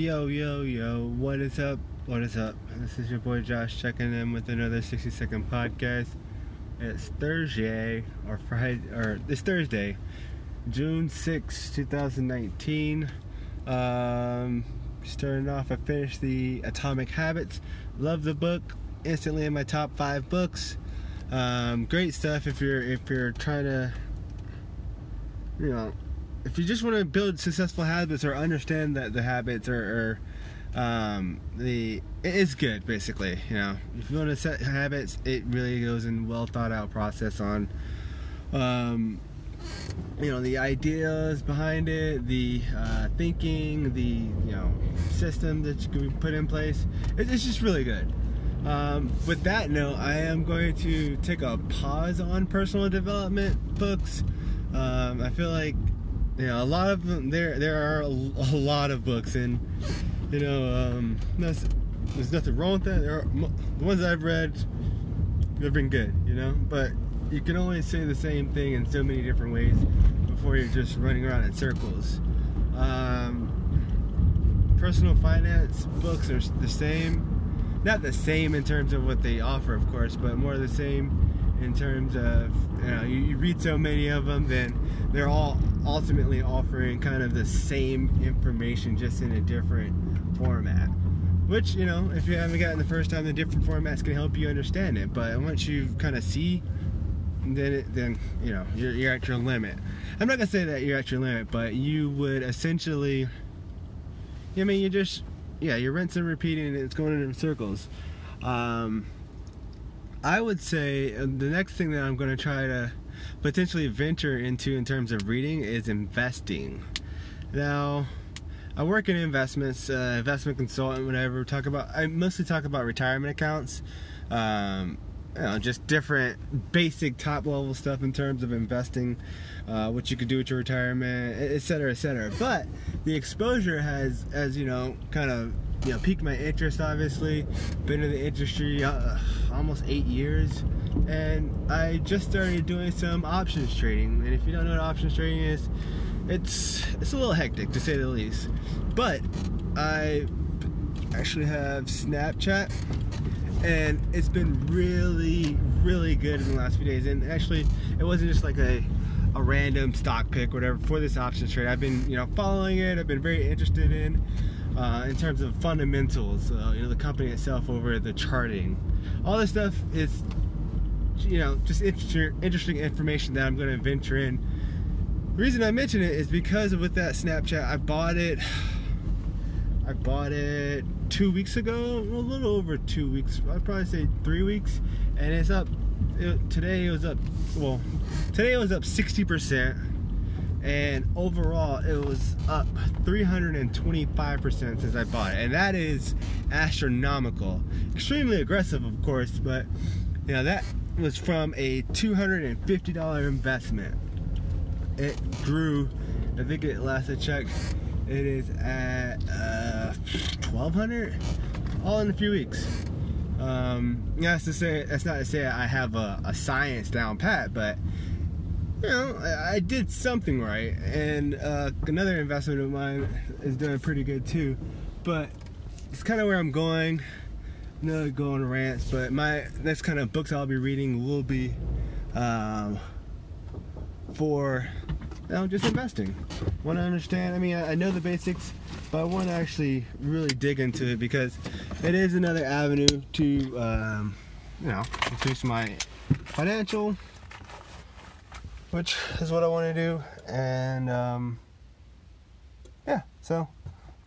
Yo, yo, yo, what is up? What is up? This is your boy Josh checking in with another 60 second podcast. It's Thursday, or Friday, or it's Thursday, June 6, 2019. Um, starting off, I finished the Atomic Habits. Love the book. Instantly in my top five books. Um, great stuff if you're if you're trying to, you know, if you just want to build successful habits or understand that the habits or, um, the it is good basically. You know, if you want to set habits, it really goes in well thought out process on, um, you know, the ideas behind it, the uh, thinking, the you know system that you can put in place. It, it's just really good. Um, with that note, I am going to take a pause on personal development books. Um, I feel like know a lot of them. There, there are a, a lot of books, and you know, um, there's, there's nothing wrong with that. There are, the ones I've read, they've been good, you know. But you can only say the same thing in so many different ways before you're just running around in circles. Um, personal finance books are the same not the same in terms of what they offer, of course, but more the same in terms of you know you, you, read so many of them, then they're all ultimately offering kind of the same information, just in a different format. Which you know, if you haven't gotten the first time, the different formats can help you understand it. But once you kind of see, then it, then you know you're, you're at your limit. I'm not gonna say that you're at your limit, but you would essentially. I mean, you just yeah, you're rinsing repeating, and it's going in circles. Um, I would say uh, the next thing that I'm going to try to potentially venture into in terms of reading is investing. Now, I work in investments, uh, investment consultant. Whenever we talk about, I mostly talk about retirement accounts. Um, you know, just different basic top level stuff in terms of investing, uh, what you could do with your retirement, et cetera, et cetera. But the exposure has, as you know, kind of you know piqued my interest. Obviously, been in the industry uh, almost eight years, and I just started doing some options trading. And if you don't know what options trading is, it's it's a little hectic to say the least. But I actually have Snapchat and it's been really really good in the last few days and actually it wasn't just like a a random stock pick whatever for this options trade i've been you know following it i've been very interested in uh, in terms of fundamentals uh, you know the company itself over the charting all this stuff is you know just interesting interesting information that i'm going to venture in the reason i mention it is because with that snapchat i bought it i bought it two weeks ago, a little over two weeks. I'd probably say three weeks, and it's up. It, today it was up. Well, today it was up 60%, and overall it was up 325% since I bought it, and that is astronomical. Extremely aggressive, of course, but you know that was from a $250 investment. It grew. I think it last I checked it is at uh, 1200 all in a few weeks. Um, that's to say, that's not to say I have a, a science down pat, but you know, I, did something right. And uh, another investment of mine is doing pretty good too. But it's kind of where I'm going. No going rants, but my next kind of books I'll be reading will be um, for you know, just investing. Want to understand? I mean, I, I know the basics, but I want to actually really dig into it because it is another avenue to, um, you know, increase my financial, which is what I want to do. And um, yeah, so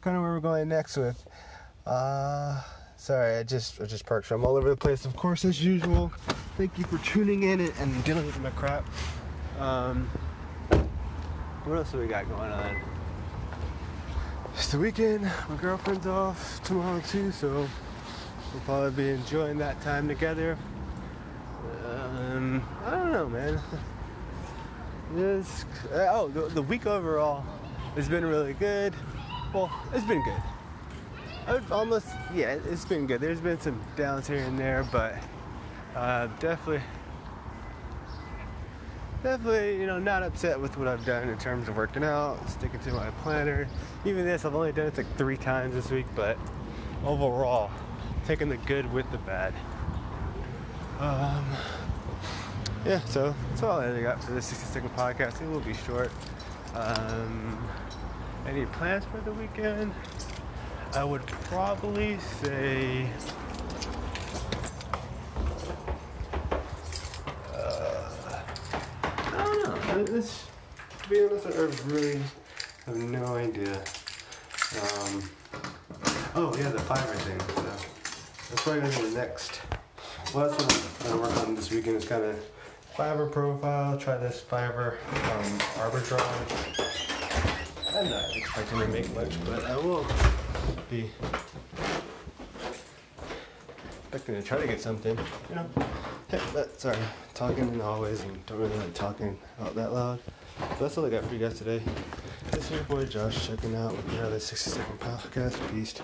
kind of where we're going next with. Uh, sorry, I just I just parked. I'm all over the place, of course, as usual. Thank you for tuning in and, and dealing with my crap. Um, what else do we got going on? It's the weekend. My girlfriend's off tomorrow too, so we'll probably be enjoying that time together. Um, I don't know, man. This, oh, the, the week overall has been really good. Well, it's been good. I've almost, yeah, it's been good. There's been some downs here and there, but uh, definitely definitely, you know, not upset with what I've done in terms of working out, sticking to my planner. Even this, I've only done it like three times this week, but overall, taking the good with the bad. Um, yeah, so that's all I got for this 60 second podcast. It will be short. Um, any plans for the weekend? I would probably say. Uh, I don't know. To be honest, I really have no idea. Um, oh, yeah, the Fiverr thing. So that's probably going to be the next. Well, that's what I'm going to work on this weekend is kind of Fiverr profile, try this Fiverr um, arbitrage. I'm not expecting to make much, but I will be expecting to try to get something, you know. Hey, but sorry, talking in the hallways and don't really like talking out that loud. But that's all I got for you guys today. This is your boy Josh checking out with another 60 second podcast. Peace.